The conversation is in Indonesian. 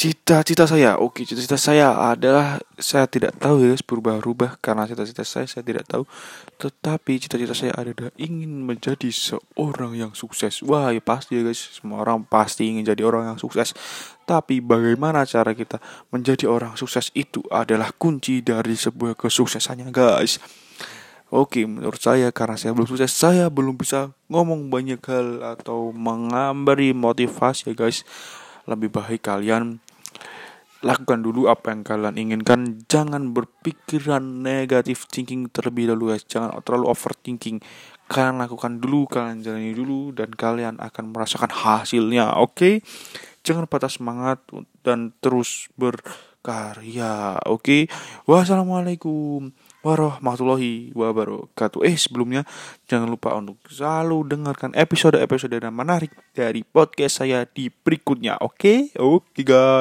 Cita-cita saya, oke, cita-cita saya adalah saya tidak tahu ya, berubah-ubah karena cita-cita saya saya tidak tahu. Tetapi cita-cita saya adalah ingin menjadi seorang yang sukses. Wah, ya pasti ya guys, semua orang pasti ingin jadi orang yang sukses. Tapi bagaimana cara kita menjadi orang sukses itu adalah kunci dari sebuah kesuksesannya guys. Oke, menurut saya karena saya belum sukses, saya belum bisa ngomong banyak hal atau memberi motivasi ya guys. Lebih baik kalian lakukan dulu apa yang kalian inginkan jangan berpikiran negatif thinking terlebih dahulu guys jangan terlalu overthinking kalian lakukan dulu kalian jalani dulu dan kalian akan merasakan hasilnya oke okay? jangan patah semangat dan terus berkarya oke okay? wassalamualaikum warahmatullahi wabarakatuh. Eh sebelumnya jangan lupa untuk selalu dengarkan episode-episode yang menarik dari podcast saya di berikutnya. Oke, okay? oke okay, guys.